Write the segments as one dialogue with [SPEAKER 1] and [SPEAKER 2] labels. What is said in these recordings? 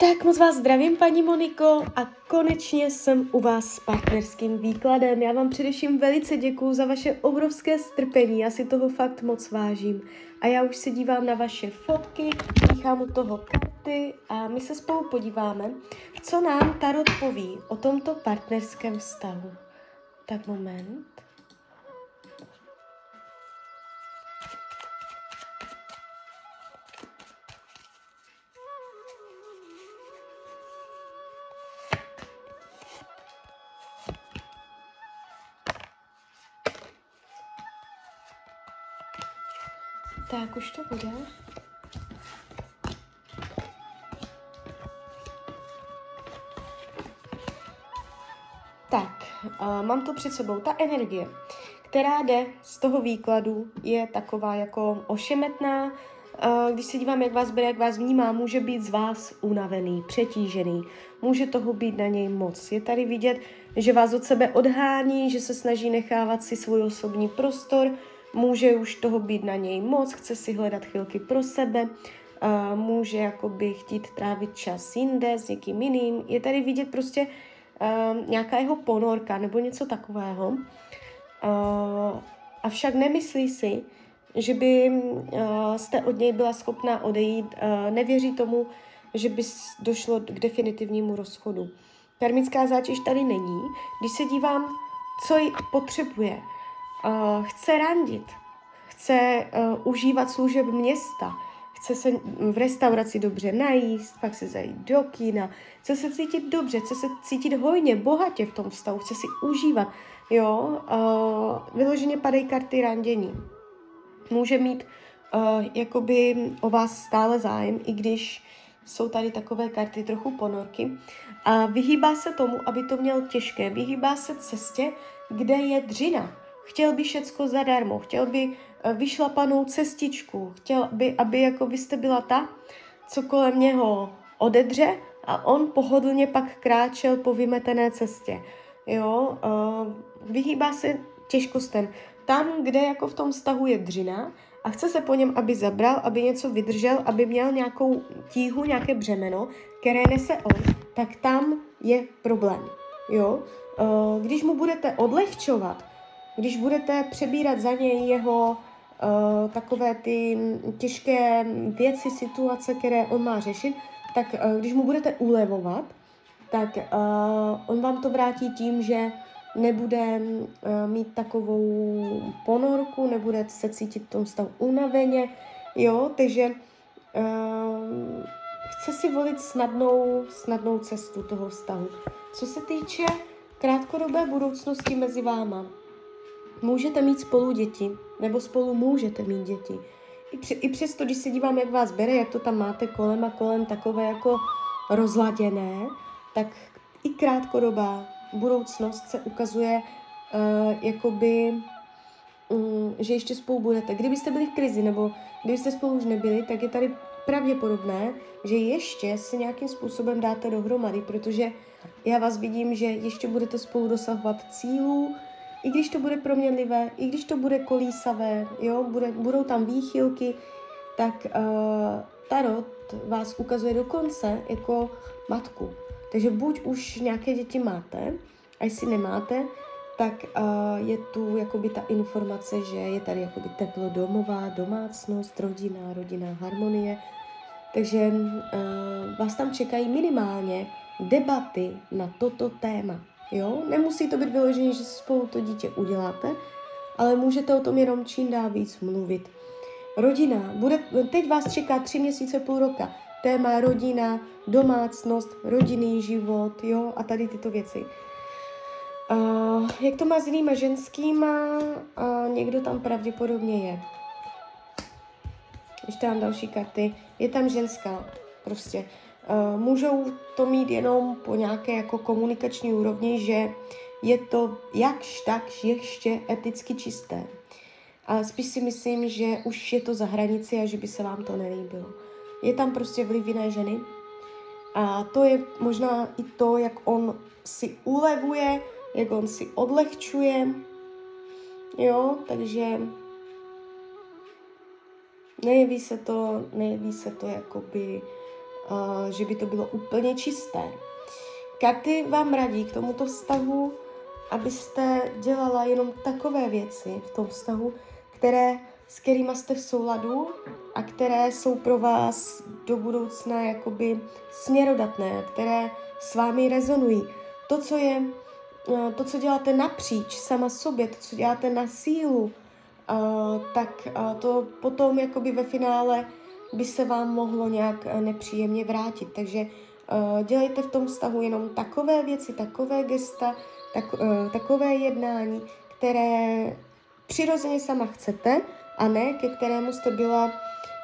[SPEAKER 1] Tak moc vás zdravím, paní Moniko, a konečně jsem u vás s partnerským výkladem. Já vám především velice děkuju za vaše obrovské strpení, já si toho fakt moc vážím. A já už se dívám na vaše fotky, míchám u toho karty a my se spolu podíváme, co nám Tarot poví o tomto partnerském vztahu. Tak moment. Tak už to bude. Tak, uh, mám to před sebou. Ta energie, která jde z toho výkladu, je taková jako ošemetná. Uh, když se dívám, jak vás bere, jak vás vnímá, může být z vás unavený, přetížený. Může toho být na něj moc. Je tady vidět, že vás od sebe odhání, že se snaží nechávat si svůj osobní prostor, může už toho být na něj moc, chce si hledat chvilky pro sebe, může jakoby chtít trávit čas jinde s někým jiným. Je tady vidět prostě nějaká jeho ponorka nebo něco takového. Avšak nemyslí si, že by jste od něj byla schopná odejít, nevěří tomu, že by došlo k definitivnímu rozchodu. Karmická zátěž tady není. Když se dívám, co potřebuje, uh, chce randit, chce uh, užívat služeb města, chce se v restauraci dobře najíst, pak se zajít do kina, chce se cítit dobře, chce se cítit hojně, bohatě v tom stavu, chce si užívat, jo, uh, vyloženě padají karty randění. Může mít uh, jakoby o vás stále zájem, i když jsou tady takové karty trochu ponorky. A vyhýbá se tomu, aby to měl těžké. Vyhýbá se cestě, kde je dřina chtěl by všecko zadarmo, chtěl by eh, vyšlapanou cestičku, chtěl by, aby jako vy jste byla ta, co kolem něho odedře a on pohodlně pak kráčel po vymetené cestě. Jo, uh, vyhýbá se těžkostem. Tam, kde jako v tom vztahu je dřina a chce se po něm, aby zabral, aby něco vydržel, aby měl nějakou tíhu, nějaké břemeno, které nese on, tak tam je problém. Jo? Uh, když mu budete odlehčovat, když budete přebírat za něj jeho uh, takové ty těžké věci, situace, které on má řešit, tak uh, když mu budete ulevovat, tak uh, on vám to vrátí tím, že nebude mít takovou ponorku, nebude se cítit v tom stavu unaveně, jo, takže chce si volit snadnou, snadnou cestu toho vztahu. Co se týče krátkodobé budoucnosti mezi váma, Můžete mít spolu děti, nebo spolu můžete mít děti. I, při, I přesto, když se dívám, jak vás bere, jak to tam máte kolem a kolem takové jako rozladěné, tak i krátkodobá budoucnost se ukazuje uh, jakoby, um, že ještě spolu budete. Kdybyste byli v krizi, nebo kdybyste spolu už nebyli, tak je tady pravděpodobné, že ještě se nějakým způsobem dáte dohromady, protože já vás vidím, že ještě budete spolu dosahovat cílů, i když to bude proměnlivé, i když to bude kolísavé, jo, bude, budou tam výchylky, tak uh, Tarot vás ukazuje dokonce jako matku. Takže buď už nějaké děti máte, a jestli nemáte, tak uh, je tu jakoby ta informace, že je tady jakoby teplo domová, domácnost, rodina, rodina, harmonie. Takže uh, vás tam čekají minimálně debaty na toto téma. Jo? Nemusí to být vyloženě, že spolu to dítě uděláte, ale můžete o tom jenom čím dál víc mluvit. Rodina. Bude, teď vás čeká tři měsíce, půl roka. Téma rodina, domácnost, rodinný život, jo, a tady tyto věci. Uh, jak to má s jinýma ženskýma? Uh, někdo tam pravděpodobně je. Ještě tam další karty. Je tam ženská, prostě. Eh, můžou to mít jenom po nějaké jako komunikační úrovni, že je to jakž tak ještě eticky čisté. Ale spíš si myslím, že už je to za hranici a že by se vám to nelíbilo. Je tam prostě vliv jiné ženy a to je možná i to, jak on si ulevuje, jak on si odlehčuje, jo, takže nejeví se to, nejeví se to jakoby že by to bylo úplně čisté. Karty vám radí k tomuto vztahu, abyste dělala jenom takové věci v tom vztahu, které, s kterými jste v souladu a které jsou pro vás do budoucna jakoby směrodatné, které s vámi rezonují. To, co je, eh, to, co děláte napříč sama sobě, to, co děláte na sílu, eh, tak eh, to potom jakoby ve finále by se vám mohlo nějak nepříjemně vrátit. Takže dělejte v tom vztahu jenom takové věci, takové gesta, tak, takové jednání, které přirozeně sama chcete a ne ke kterému jste byla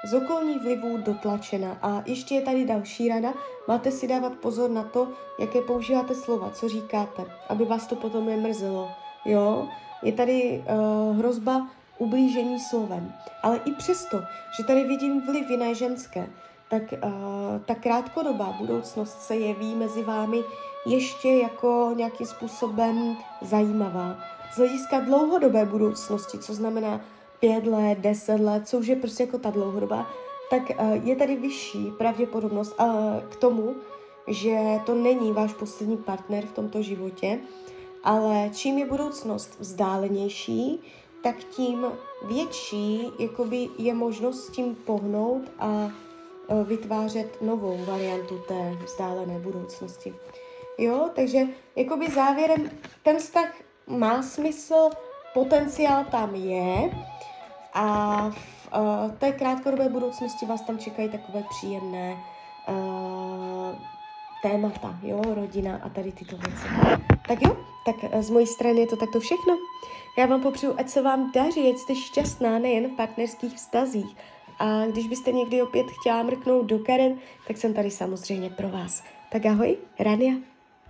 [SPEAKER 1] z okolních vlivů dotlačena. A ještě je tady další rada, máte si dávat pozor na to, jaké používáte slova, co říkáte, aby vás to potom nemrzelo. Jo, je tady uh, hrozba ublížení slovem. Ale i přesto, že tady vidím vliv jiné ženské, tak uh, ta krátkodobá budoucnost se jeví mezi vámi ještě jako nějakým způsobem zajímavá. Z hlediska dlouhodobé budoucnosti, co znamená pět let, deset let, co už je prostě jako ta dlouhodobá, tak uh, je tady vyšší pravděpodobnost uh, k tomu, že to není váš poslední partner v tomto životě, ale čím je budoucnost vzdálenější, tak tím větší jakoby je možnost s tím pohnout a uh, vytvářet novou variantu té vzdálené budoucnosti. Jo, takže jakoby závěrem ten vztah má smysl, potenciál tam je, a v uh, té krátkodobé budoucnosti vás tam čekají takové příjemné uh, témata, jo, rodina a tady tyto věci. Tak jo, tak eh, z mojí strany je to takto všechno. Já vám popřeju, ať se vám daří, ať jste šťastná nejen v partnerských vztazích. A když byste někdy opět chtěla mrknout do karen, tak jsem tady samozřejmě pro vás. Tak ahoj, Rania.